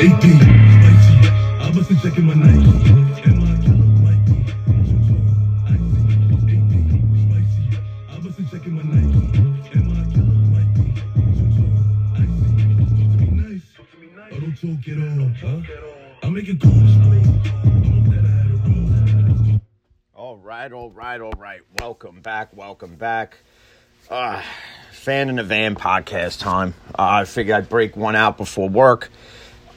AP, spicy. I? Might be. Checking my Nike. All. Right, all right, all right. Welcome back, welcome back. Uh, fan in the van podcast time. Uh, I figured I'd break one out before work.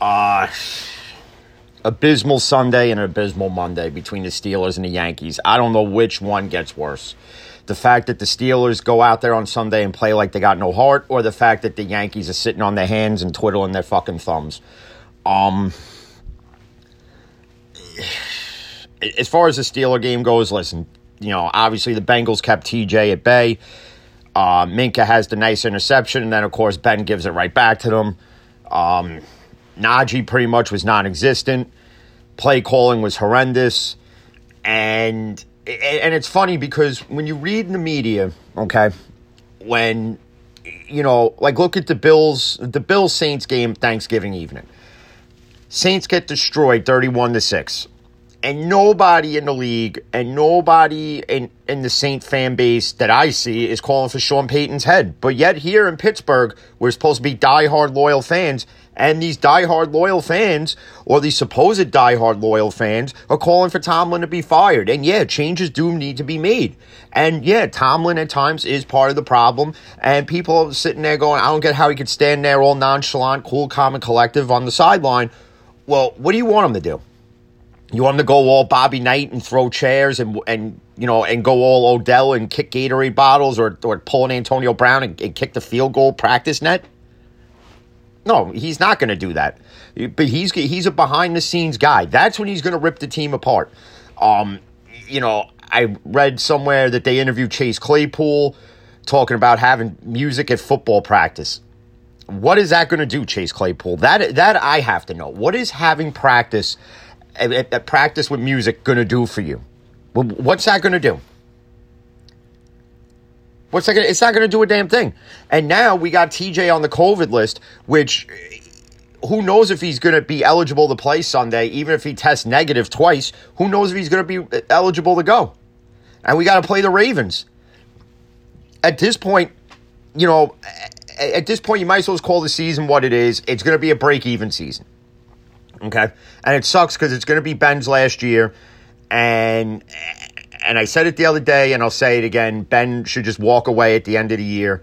Uh, abysmal Sunday and an abysmal Monday between the Steelers and the Yankees. I don't know which one gets worse. The fact that the Steelers go out there on Sunday and play like they got no heart, or the fact that the Yankees are sitting on their hands and twiddling their fucking thumbs. Um, as far as the Steeler game goes, listen, you know, obviously the Bengals kept TJ at bay. Uh, Minkah has the nice interception, and then of course Ben gives it right back to them. Um, Najee pretty much was non-existent. Play calling was horrendous, and and it's funny because when you read in the media, okay, when you know, like look at the Bills, the Bills Saints game Thanksgiving evening. Saints get destroyed 31 to 6 and nobody in the league and nobody in, in the Saint fan base that I see is calling for Sean Payton's head. But yet here in Pittsburgh, we're supposed to be diehard loyal fans, and these diehard loyal fans, or these supposed diehard loyal fans, are calling for Tomlin to be fired. And yeah, changes do need to be made. And yeah, Tomlin at times is part of the problem. And people are sitting there going, I don't get how he could stand there all nonchalant, cool, calm, and collective on the sideline. Well, what do you want him to do? You want him to go all Bobby Knight and throw chairs and and you know and go all Odell and kick Gatorade bottles or or pull an Antonio Brown and, and kick the field goal practice net? No, he's not going to do that. But he's he's a behind the scenes guy. That's when he's going to rip the team apart. Um, you know, I read somewhere that they interviewed Chase Claypool talking about having music at football practice. What is that going to do, Chase Claypool? That that I have to know. What is having practice at, at practice with music going to do for you? What's that going to do? What's that? Gonna, it's not going to do a damn thing. And now we got TJ on the COVID list, which who knows if he's going to be eligible to play Sunday, even if he tests negative twice. Who knows if he's going to be uh, eligible to go? And we got to play the Ravens. At this point, you know, at this point, you might as well call the season what it is. It's going to be a break even season. Okay. And it sucks because it's going to be Ben's last year. And and I said it the other day, and I'll say it again. Ben should just walk away at the end of the year.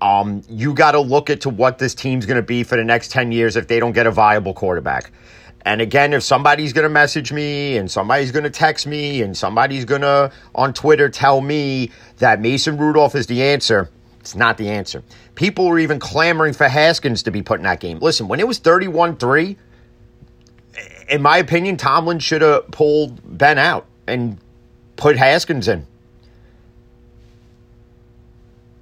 Um, you got to look at to what this team's going to be for the next ten years if they don't get a viable quarterback. And again, if somebody's going to message me and somebody's going to text me and somebody's going to on Twitter tell me that Mason Rudolph is the answer, it's not the answer. People were even clamoring for Haskins to be put in that game. Listen, when it was 31 3, in my opinion, Tomlin should have pulled Ben out and put Haskins in.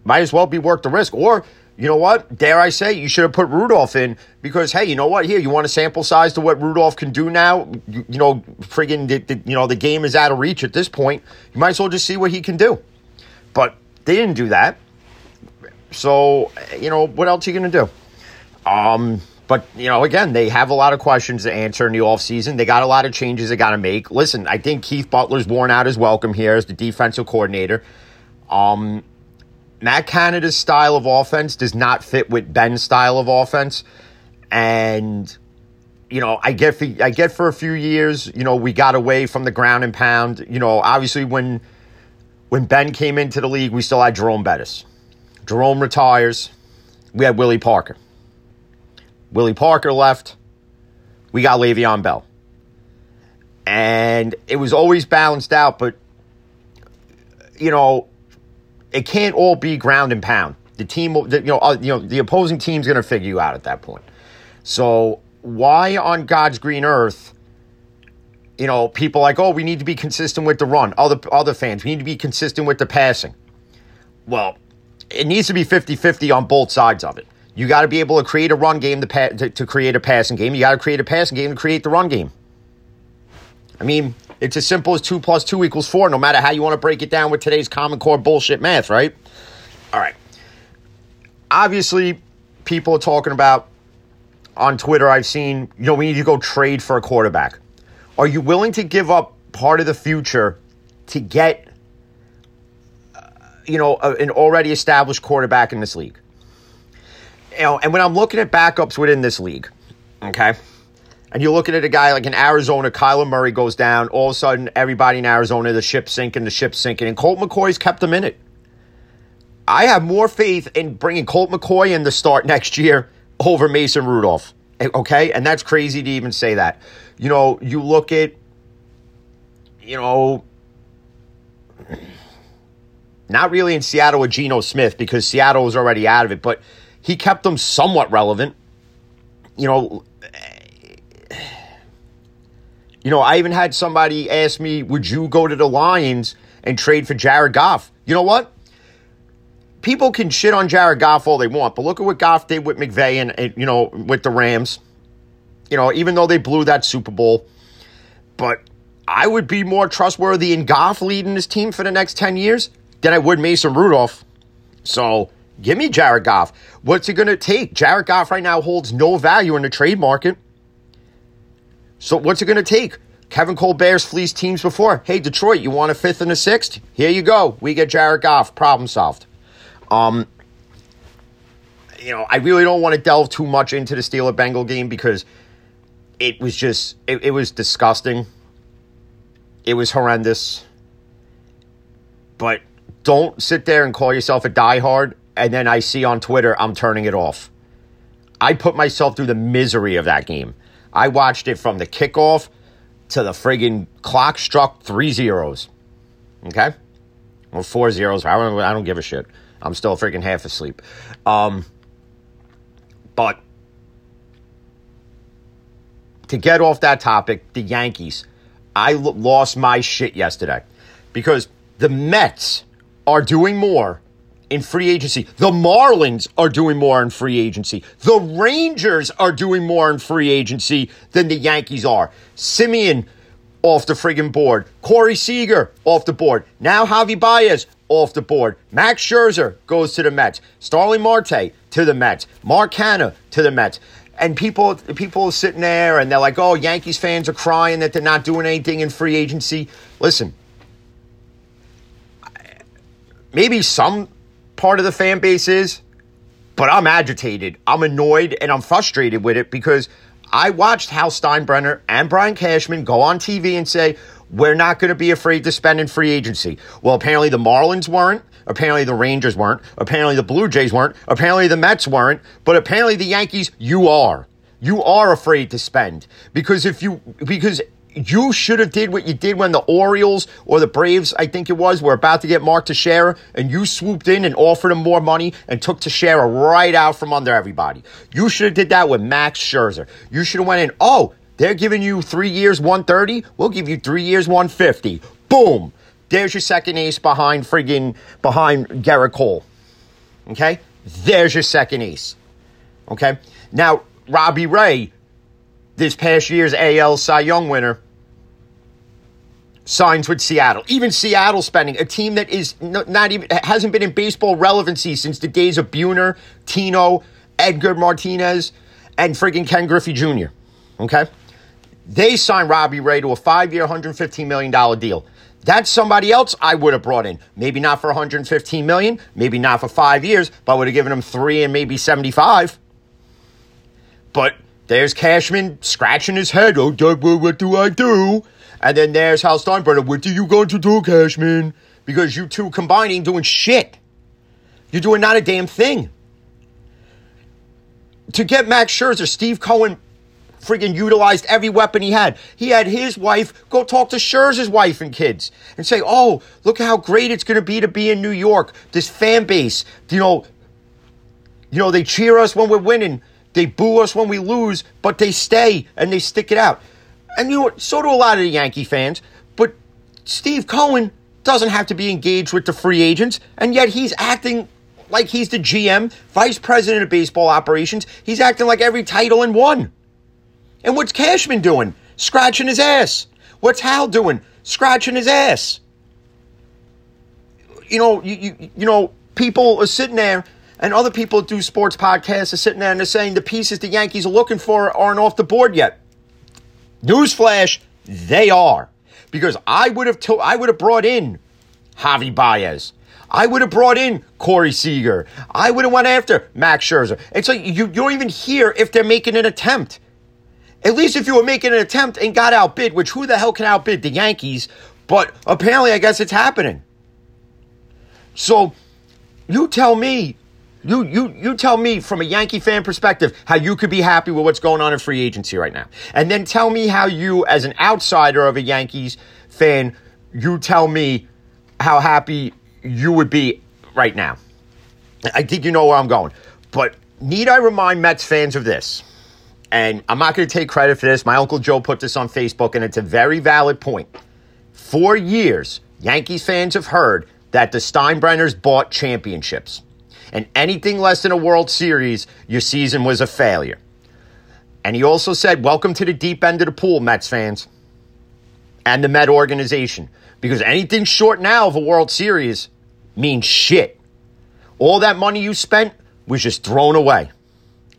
Might as well be worth the risk. Or, you know what? Dare I say, you should have put Rudolph in because, hey, you know what? Here, you want a sample size to what Rudolph can do now? You, you know, friggin', the, the, you know, the game is out of reach at this point. You might as well just see what he can do. But they didn't do that. So, you know, what else are you going to do? Um, but, you know, again, they have a lot of questions to answer in the offseason. They got a lot of changes they got to make. Listen, I think Keith Butler's worn out his welcome here as the defensive coordinator. Um, Matt Canada's style of offense does not fit with Ben's style of offense. And, you know, I get for, I get for a few years, you know, we got away from the ground and pound. You know, obviously when when Ben came into the league, we still had Jerome Bettis. Jerome retires. We had Willie Parker. Willie Parker left. We got Le'Veon Bell. And it was always balanced out, but, you know, it can't all be ground and pound. The team, the, you know, uh, you know, the opposing team's going to figure you out at that point. So why on God's green earth, you know, people like, oh, we need to be consistent with the run. Other other fans, we need to be consistent with the passing. Well, it needs to be 50-50 on both sides of it. You got to be able to create a run game to, pa- to, to create a passing game. You got to create a passing game to create the run game. I mean, it's as simple as two plus two equals four, no matter how you want to break it down with today's Common Core bullshit math, right? All right. Obviously, people are talking about on Twitter I've seen, you know, we need to go trade for a quarterback. Are you willing to give up part of the future to get, uh, you know, a, an already established quarterback in this league? You know, and when I'm looking at backups within this league, okay, and you're looking at a guy like in Arizona, Kyler Murray goes down. All of a sudden, everybody in Arizona, the ship's sinking, the ship's sinking, and Colt McCoy's kept them in it. I have more faith in bringing Colt McCoy in the start next year over Mason Rudolph. Okay, and that's crazy to even say that. You know, you look at, you know, not really in Seattle with Geno Smith because Seattle was already out of it, but he kept them somewhat relevant. You know, you know, I even had somebody ask me, "Would you go to the Lions and trade for Jared Goff?" You know what? People can shit on Jared Goff all they want, but look at what Goff did with McVay and, and you know with the Rams you know, even though they blew that Super Bowl. But I would be more trustworthy in Goff leading his team for the next 10 years than I would Mason Rudolph. So give me Jared Goff. What's it going to take? Jared Goff right now holds no value in the trade market. So what's it going to take? Kevin Colbert's fleeced teams before. Hey, Detroit, you want a fifth and a sixth? Here you go. We get Jared Goff. Problem solved. Um, you know, I really don't want to delve too much into the Steeler Bengal game because – it was just it, it was disgusting. It was horrendous. But don't sit there and call yourself a diehard and then I see on Twitter I'm turning it off. I put myself through the misery of that game. I watched it from the kickoff to the friggin' clock struck three zeros. Okay? Or four zeros. I don't, I don't give a shit. I'm still freaking half asleep. Um, but to get off that topic, the Yankees. I lost my shit yesterday because the Mets are doing more in free agency. The Marlins are doing more in free agency. The Rangers are doing more in free agency than the Yankees are. Semien off the friggin' board. Corey Seager off the board. Now Javi Baez off the board. Max Scherzer goes to the Mets. Starling Marte to the Mets. Mark Canha to the Mets and people people are sitting there and they're like, "Oh, Yankees fans are crying that they're not doing anything in free agency." Listen, maybe some part of the fan base is, but I'm agitated, I'm annoyed, and I'm frustrated with it because I watched Hal Steinbrenner and Brian Cashman go on TV and say, "We're not going to be afraid to spend in free agency." Well, apparently the Marlins weren't. Apparently the Rangers weren't. Apparently the Blue Jays weren't. Apparently the Mets weren't. But apparently the Yankees, you are. You are afraid to spend because if you because you should have did what you did when the Orioles or the Braves, I think it was, were about to get Mark Teixeira, and you swooped in and offered him more money and took Teixeira right out from under everybody. You should have did that with Max Scherzer. You should have went in. Oh, they're giving you three years, one thirty. We'll give you three years, one fifty. Boom. There's your second ace behind friggin' behind Gerrit Cole. Okay? There's your second ace. Okay? Now, Robbie Ray, this past year's AL Cy Young winner, signs with Seattle. Even Seattle spending a team that is not even hasn't been in baseball relevancy since the days of Buhner, Tino, Edgar Martinez, and friggin' Ken Griffey Jr. Okay? They signed Robbie Ray to a five-year, $115 million deal. That's somebody else I would have brought in. Maybe not for 115 million, maybe not for five years, but I would have given him three and maybe 75. But there's Cashman scratching his head. Oh, Doug, what do I do? And then there's Hal Steinbrenner. What are you going to do, Cashman? Because you two combining doing shit. You're doing not a damn thing. To get Max Scherzer, Steve Cohen friggin' utilized every weapon he had. He had his wife go talk to Scherzer's wife and kids and say, "Oh, look how great it's going to be to be in New York. This fan base, you know, you know, they cheer us when we're winning, they boo us when we lose, but they stay and they stick it out." And you know? So do a lot of the Yankee fans. But Steve Cohen doesn't have to be engaged with the free agents, and yet he's acting like he's the GM, vice president of baseball operations. He's acting like every title in one. And what's Cashman doing? Scratching his ass. What's Hal doing? Scratching his ass. You know, you, you, you know, people are sitting there And other people do sports podcasts are sitting there and they're saying the pieces the Yankees are looking for aren't off the board yet. Newsflash, they are. Because I would have to- I would have brought in Javi Baez. I would have brought in Corey Seager. I would have went after Max Scherzer. It's like you, you don't even hear if they're making an attempt. At least if you were making an attempt and got outbid, which who the hell can outbid the Yankees? But apparently, I guess it's happening. So you tell me, you you you tell me from a Yankee fan perspective how you could be happy with what's going on in free agency right now, and then tell me how you, as an outsider of a Yankees fan, you tell me how happy you would be right now. I think you know where I'm going, but need I remind Mets fans of this? And I'm not going to take credit for this. My uncle Joe put this on Facebook, and it's a very valid point. For years, Yankees fans have heard that the Steinbrenners bought championships. And anything less than a World Series, your season was a failure. And he also said, Welcome to the deep end of the pool, Mets fans. And the Met organization. Because anything short now of a World Series means shit. All that money you spent was just thrown away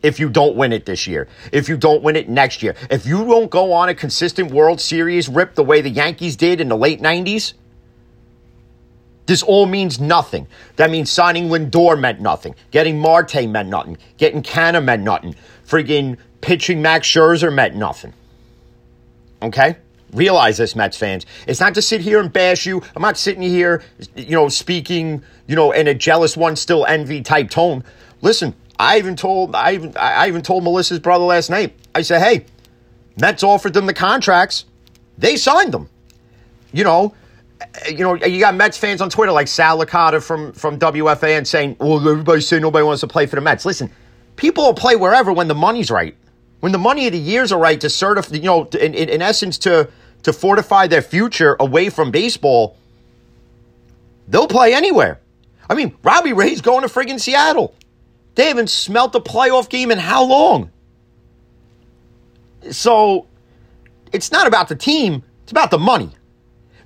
if you don't win it this year, if you don't win it next year, if you don't go on a consistent World Series rip the way the Yankees did in the late 90s, this all means nothing. That means signing Lindor meant nothing. Getting Marte meant nothing. Getting Canha meant nothing. Friggin' pitching Max Scherzer meant nothing. Okay? Realize this, Mets fans. It's not to sit here and bash you. I'm not sitting here, you know, speaking, you know, in a jealous one still envy type tone. Listen, I even told I even I even told Melissa's brother last night. I said, "Hey, Mets offered them the contracts. They signed them. You know, Uh, you know, you got Mets fans on Twitter like Sal Licata from from WFAN saying, "Well, everybody saying nobody wants to play for the Mets." Listen, people will play wherever when the money's right. When the money of the years are right to certify, you know, in, in, in essence, to to fortify their future away from baseball, they'll play anywhere. I mean, Robbie Ray's going to friggin' Seattle. They haven't smelt a playoff game in how long? So it's not about the team, it's about the money.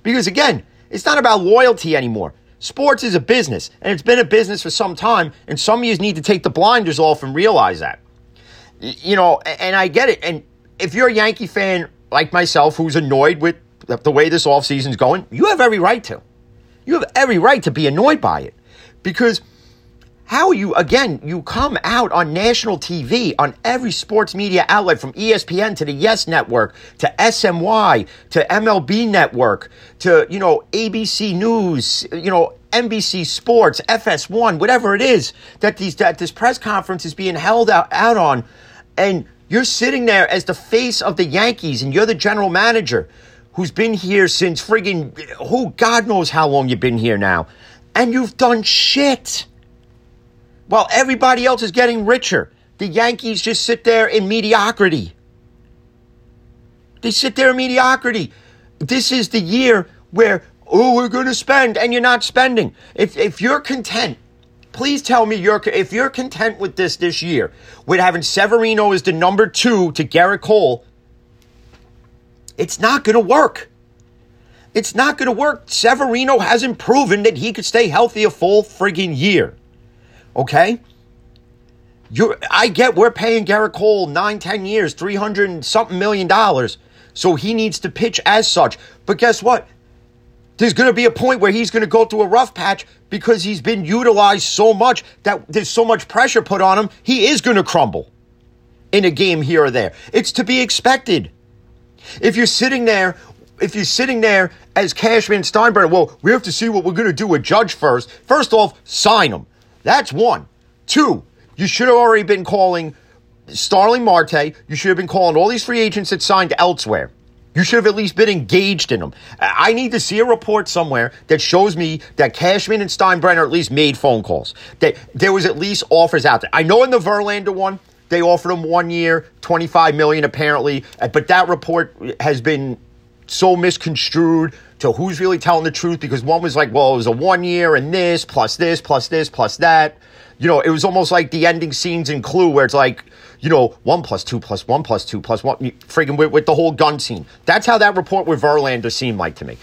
Because again, it's not about loyalty anymore. Sports is a business, and it's been a business for some time, and some of you need to take the blinders off and realize that. You know, and I get it. And if you're a Yankee fan like myself who's annoyed with the way this offseason's going, you have every right to. You have every right to be annoyed by it. Because how you, again, you come out on national TV, on every sports media outlet from ESPN to the Yes Network to SNY to MLB Network to, you know, ABC News, you know, NBC Sports, FS1, whatever it is that these that this press conference is being held out, out on. And you're sitting there as the face of the Yankees and you're the general manager who's been here since friggin' who God knows how long you've been here now. And you've done shit while everybody else is getting richer. The Yankees just sit there in mediocrity. They sit there in mediocrity. This is the year where, oh, we're going to spend, and you're not spending. If, if you're content, please tell me you're, if you're content with this this year, with having Severino as the number two to Gerrit Cole, it's not going to work. It's not going to work. Severino hasn't proven that he could stay healthy a full friggin' year. Okay? You're, I get we're paying Gerrit Cole nine, ten years, 300 something million dollars. So he needs to pitch as such. But guess what? There's going to be a point where he's going to go through a rough patch because he's been utilized so much that there's so much pressure put on him. He is going to crumble in a game here or there. It's to be expected. If you're sitting there, if you're sitting there as Cashman Steinbrenner, well, we have to see what we're going to do with Judge first. First off, sign him. That's one. Two, you should have already been calling Starling Marte. You should have been calling all these free agents that signed elsewhere. You should have at least been engaged in them. I need to see a report somewhere that shows me that Cashman and Steinbrenner at least made phone calls. That there was at least offers out there. I know in the Verlander one, they offered him one year, 25 million apparently, uh, but that report has been so misconstrued to who's really telling the truth because one was like, well, it was a one year and this plus this plus this plus that. You know, it was almost like the ending scenes in Clue where it's like, you know, one plus two plus one plus two plus one, freaking with, with the whole gun scene. That's how that report with Verlander seemed like to me.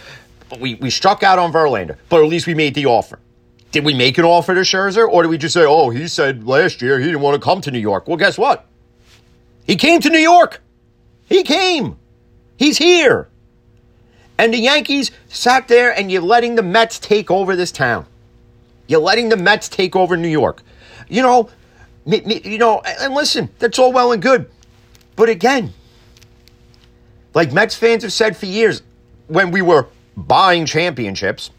But We, we struck out on Verlander, but at least we made the offer. Did we make an offer to Scherzer, or did we just say, "Oh, he said last year he didn't want to come to New York"? Well, guess what? He came to New York. He came. He's here. And the Yankees sat there, and you're letting the Mets take over this town. You're letting the Mets take over New York. You know, you know, and listen, that's all well and good, but again, like Mets fans have said for years, when we were buying championships.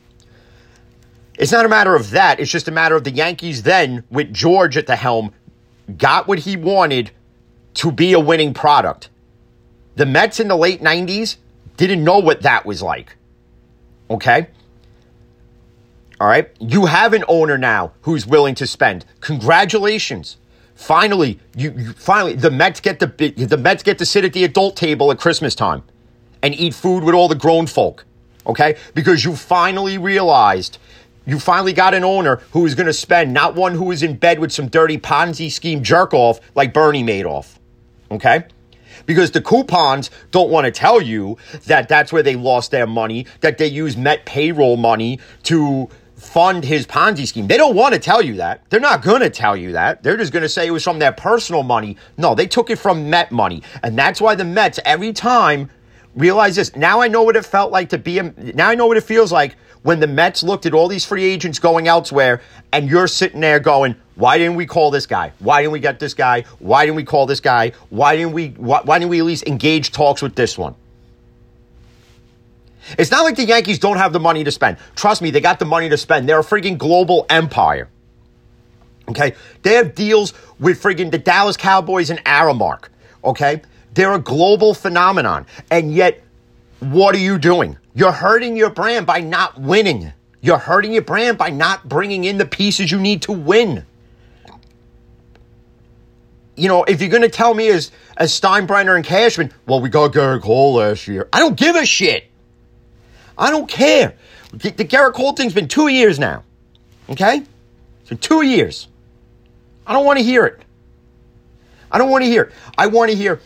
It's not a matter of that. It's just a matter of the Yankees then, with George at the helm, got what he wanted to be a winning product. The Mets in the late 90s didn't know what that was like. Okay? All right? You have an owner now who's willing to spend. Congratulations. Finally, you, you finally the Mets get the the Mets get to sit at the adult table at Christmas time and eat food with all the grown folk. Okay? Because you finally realized you finally got an owner who is going to spend, not one who is in bed with some dirty Ponzi scheme jerk off like Bernie Madoff. Okay? Because the Wilpons don't want to tell you that that's where they lost their money, that they use Met payroll money to fund his Ponzi scheme. They don't want to tell you that. They're not going to tell you that. They're just going to say it was from their personal money. No, they took it from Met money. And that's why the Mets, every time, realize this. Now I know what it felt like to be a, now I know what it feels like when the Mets looked at all these free agents going elsewhere and you're sitting there going, why didn't we call this guy? Why didn't we get this guy? Why didn't we call this guy? Why didn't we why, why didn't we at least engage talks with this one? It's not like the Yankees don't have the money to spend. Trust me, they got the money to spend. They're a freaking global empire. Okay? They have deals with freaking the Dallas Cowboys and Aramark. Okay? They're a global phenomenon. And yet, what are you doing? You're hurting your brand by not winning. You're hurting your brand by not bringing in the pieces you need to win. You know, if you're going to tell me as, as Steinbrenner and Cashman, well, we got Gerrit Cole last year. I don't give a shit. I don't care. The, the Gerrit Cole thing's been two years now. Okay? It's been two years. I don't want to hear it. I don't want to hear it. I want to hear,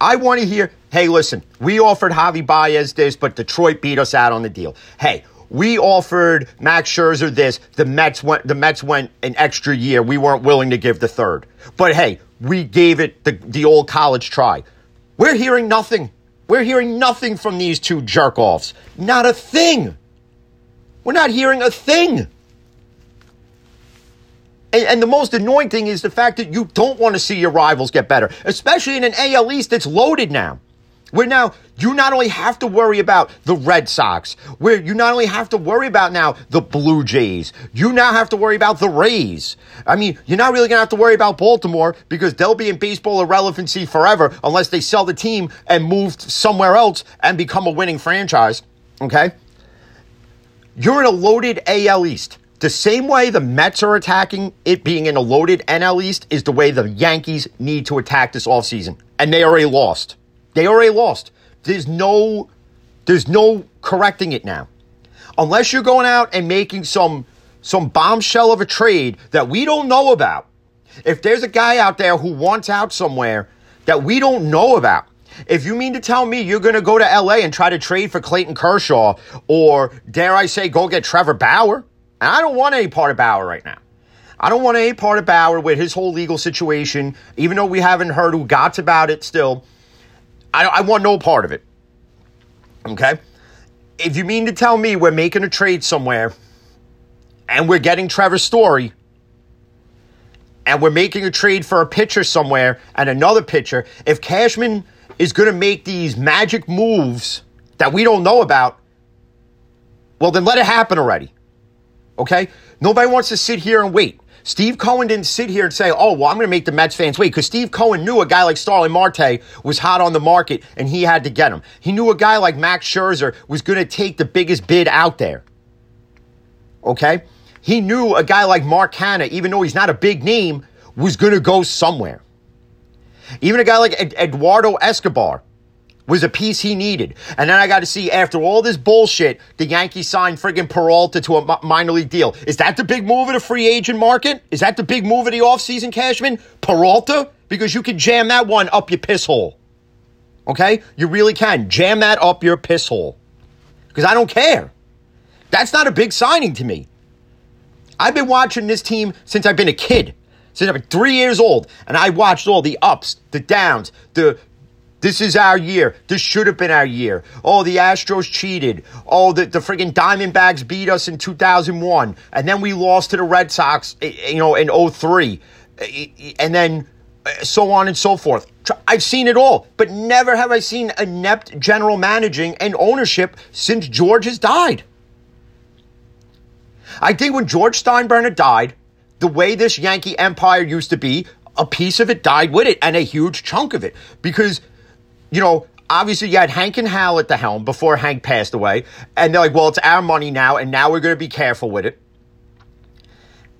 I want to hear, hey, listen, we offered Javi Baez this, but Detroit beat us out on the deal. Hey, we offered Max Scherzer this. The Mets went. The Mets went an extra year. We weren't willing to give the third. But hey, we gave it the, the old college try. We're hearing nothing. We're hearing nothing from these two jerk offs. Not a thing. We're not hearing a thing. And, and, the most annoying thing is the fact that you don't want to see your rivals get better, especially in an AL East that's loaded now. Where now you not only have to worry about the Red Sox, where you not only have to worry about now the Blue Jays, you now have to worry about the Rays. I mean, you're not really going to have to worry about Baltimore because they'll be in baseball irrelevancy forever unless they sell the team and move somewhere else and become a winning franchise. Okay? You're in a loaded AL East. The same way the Mets are attacking it being in a loaded NL East is the way the Yankees need to attack this offseason. And they already lost. They already lost. There's no there's no correcting it now. Unless you're going out and making some some bombshell of a trade that we don't know about. If there's a guy out there who wants out somewhere that we don't know about, if you mean to tell me you're going to go to LA and try to trade for Clayton Kershaw or dare I say go get Trevor Bauer, and I don't want any part of Bauer right now. I don't want any part of Bauer with his whole legal situation, even though we haven't heard who got about it still. I, I want no part of it. Okay? If you mean to tell me we're making a trade somewhere and we're getting Trevor Story and we're making a trade for a pitcher somewhere and another pitcher, if Cashman is going to make these magic moves that we don't know about, well, then let it happen already. Okay? Nobody wants to sit here and wait. Steve Cohen didn't sit here and say, oh, well, I'm going to make the Mets fans wait because Steve Cohen knew a guy like Starling Marte was hot on the market and he had to get him. He knew a guy like Max Scherzer was going to take the biggest bid out there. Okay? He knew a guy like Mark Canha, even though he's not a big name, was going to go somewhere. Even a guy like Ed- Eduardo Escobar was a piece he needed. And then I got to see after all this bullshit, the Yankees signed friggin' Peralta to a minor league deal. Is that the big move of the free agent market? Is that the big move of the offseason, Cashman? Peralta? Because you can jam that one up your piss hole. Okay? You really can. Jam that up your piss hole. Because I don't care. That's not a big signing to me. I've been watching this team since I've been a kid, since I've been three years old, and I watched all the ups, the downs, the this is our year. This should have been our year. Oh, the Astros cheated. Oh, the, the friggin' Diamondbacks beat us in 2001. And then we lost to the Red Sox, eh, eh, you know, in 03. Eh, and then so on and so forth. I've seen it all, but never have I seen inept general managing and ownership since George has died. I think when George Steinbrenner died, the way this Yankee empire used to be, a piece of it died with it and a huge chunk of it. Because you know, obviously you had Hank and Hal at the helm before Hank passed away. And they're like, well, it's our money now, and now we're going to be careful with it.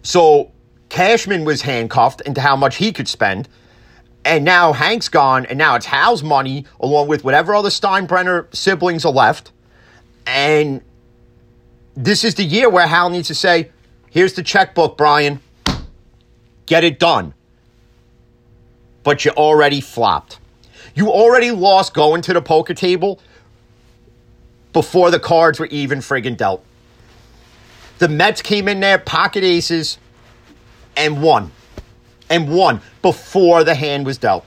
So Cashman was handcuffed into how much he could spend. And now Hank's gone, and now it's Hal's money, along with whatever other Steinbrenner siblings are left. And this is the year where Hal needs to say, here's the checkbook, Brian. Get it done. But you already flopped. You already lost going to the poker table before the cards were even friggin' dealt. The Mets came in there, pocket aces, and won. And won before the hand was dealt.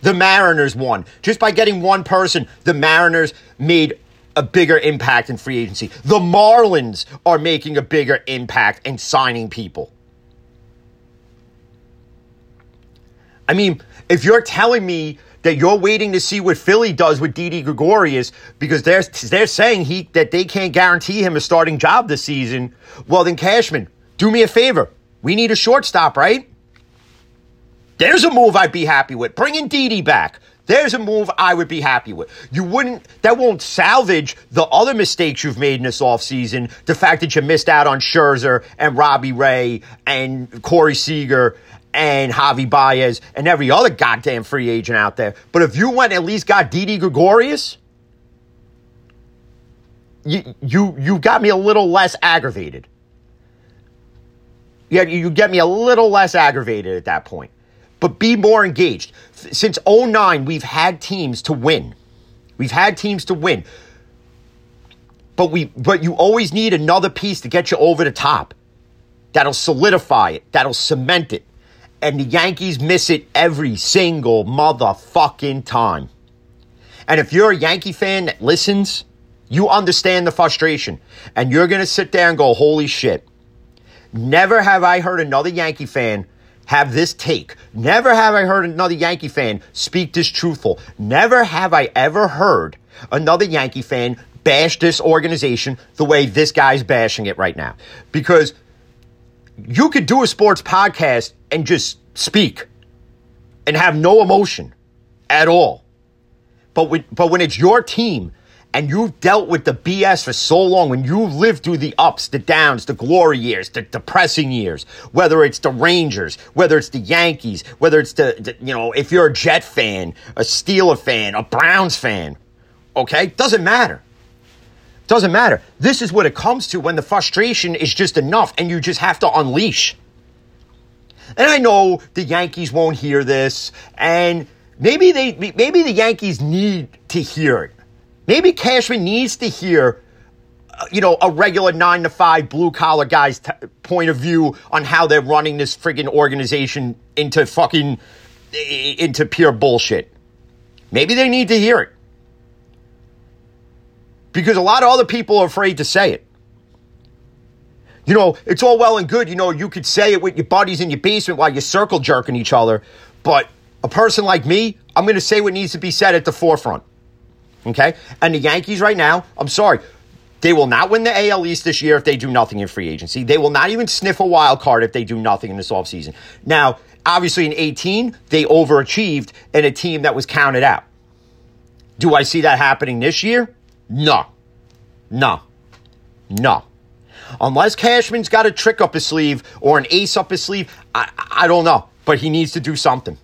The Mariners won. Just by getting one person, the Mariners made a bigger impact in free agency. The Marlins are making a bigger impact in signing people. I mean, if you're telling me that you're waiting to see what Philly does with Didi Gregorius because they're they're saying he that they can't guarantee him a starting job this season, well then Cashman, do me a favor. We need a shortstop, right? There's a move I'd be happy with. Bringing Didi back. There's a move I would be happy with. You wouldn't, that won't salvage the other mistakes you've made in this offseason. The fact that you missed out on Scherzer and Robbie Ray and Corey Seager and Javi Baez and every other goddamn free agent out there. But if you went at least got Didi Gregorius, you you you got me a little less aggravated. Yeah, you get me a little less aggravated at that point. But be more engaged. Since 09, we've had teams to win. We've had teams to win. But we but you always need another piece to get you over the top. That'll solidify it. That'll cement it and the Yankees miss it every single motherfucking time. And if you're a Yankee fan that listens, you understand the frustration. And you're going to sit there and go, holy shit. Never have I heard another Yankee fan have this take. Never have I heard another Yankee fan speak this truthful. Never have I ever heard another Yankee fan bash this organization the way this guy's bashing it right now. Because you could do a sports podcast and just speak and have no emotion at all. But when, but when it's your team and you've dealt with the BS for so long, when you've lived through the ups, the downs, the glory years, the depressing years, whether it's the Rangers, whether it's the Yankees, whether it's the, the you know, if you're a Jet fan, a Steeler fan, a Browns fan, okay, doesn't matter. Doesn't matter. This is what it comes to when the frustration is just enough and you just have to unleash. And I know the Yankees won't hear this, and maybe they maybe the Yankees need to hear it. Maybe Cashman needs to hear, uh, you know, a regular nine to five blue collar guy's t- point of view on how they're running this friggin' organization into fucking into pure bullshit. Maybe they need to hear it because a lot of other people are afraid to say it. You know, it's all well and good. You know, you could say it with your buddies in your basement while you're circle jerking each other. But a person like me, I'm going to say what needs to be said at the forefront. Okay? And the Yankees right now, I'm sorry, they will not win the AL East this year if they do nothing in free agency. They will not even sniff a wild card if they do nothing in this offseason. Now, obviously in 18, they overachieved in a team that was counted out. Do I see that happening this year? No. No. No. Unless Cashman's got a trick up his sleeve or an ace up his sleeve, I, I don't know. But he needs to do something.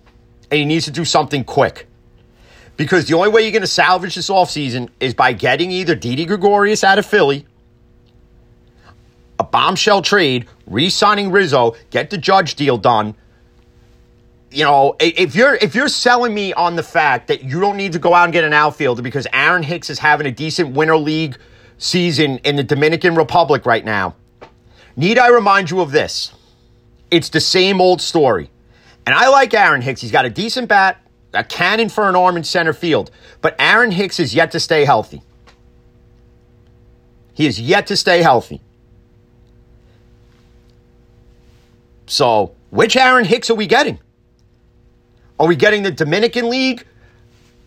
And he needs to do something quick. Because the only way you're going to salvage this offseason is by getting either Didi Gregorius out of Philly, a bombshell trade, re signing Rizzo, get the judge deal done. You know, if you're if you're selling me on the fact that you don't need to go out and get an outfielder because Aaron Hicks is having a decent winter league season in the Dominican Republic right now, Need I remind you of this? It's the same old story. And I like Aaron Hicks. He's got a decent bat, a cannon for an arm in center field. But Aaron Hicks is yet to stay healthy. He is yet to stay healthy. So, which Aaron Hicks are we getting? Are we getting the Dominican League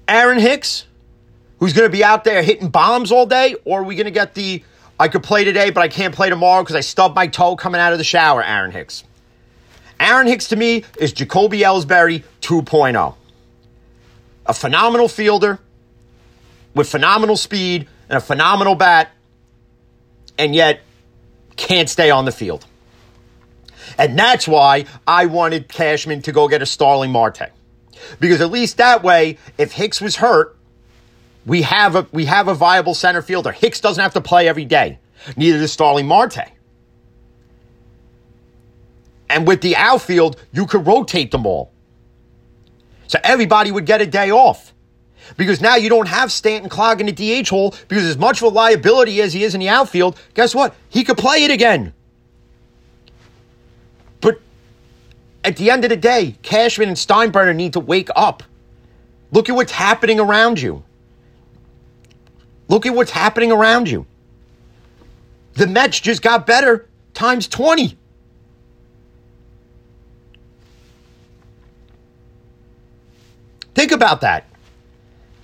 Aaron Hicks, who's going to be out there hitting bombs all day? Or are we going to get the I could play today, but I can't play tomorrow because I stubbed my toe coming out of the shower, Aaron Hicks? Aaron Hicks to me is Jacoby Ellsbury 2.0. A phenomenal fielder with phenomenal speed and a phenomenal bat, and yet can't stay on the field. And that's why I wanted Cashman to go get a Starling Marte. Because at least that way, if Hicks was hurt, we have a we have a viable center fielder. Hicks doesn't have to play every day. Neither does Starling Marte. And with the outfield, you could rotate them all. So everybody would get a day off. Because now you don't have Stanton clogging the DH hole because as much of a liability as he is in the outfield, guess what? He could play it again. At the end of the day, Cashman and Steinbrenner need to wake up. Look at what's happening around you. Look at what's happening around you. The Mets just got better times 20. Think about that.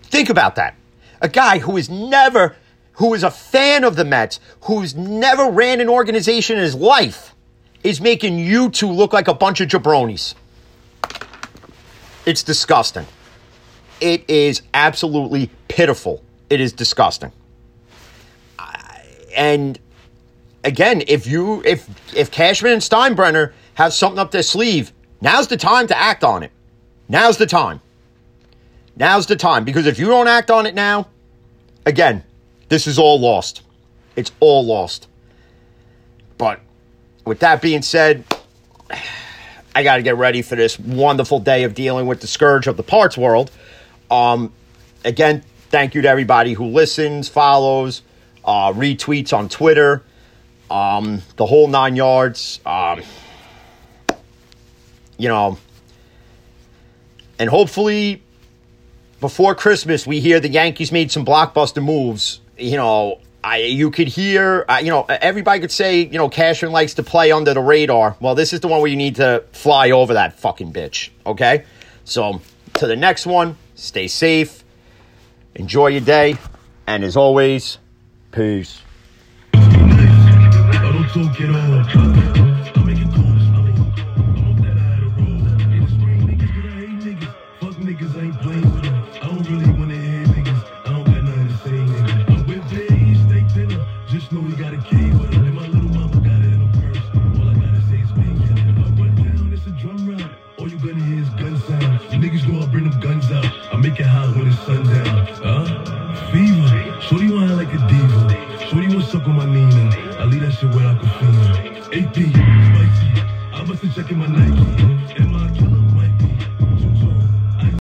Think about that. A guy who is never, who is a fan of the Mets, who's never ran an organization in his life, is making you two look like a bunch of jabronis. It's disgusting. It is absolutely pitiful. It is disgusting. And again, if you if if Cashman and Steinbrenner have something up their sleeve, now's the time to act on it. Now's the time. Now's the time because if you don't act on it now, again, this is all lost. It's all lost. But with that being said, I got to get ready for this wonderful day of dealing with the scourge of the parts world. Um, again, thank you to everybody who listens, follows, uh, retweets on Twitter, um, the whole nine yards. Um, you know, and hopefully before Christmas, we hear the Yankees made some blockbuster moves. You know, I you could hear, uh, you know, everybody could say, you know, Cashman likes to play under the radar. Well, this is the one where you need to fly over that fucking bitch. Okay, so to the next one, stay safe, enjoy your day, and as always, peace. AP, spicy. I must have checking my Nike.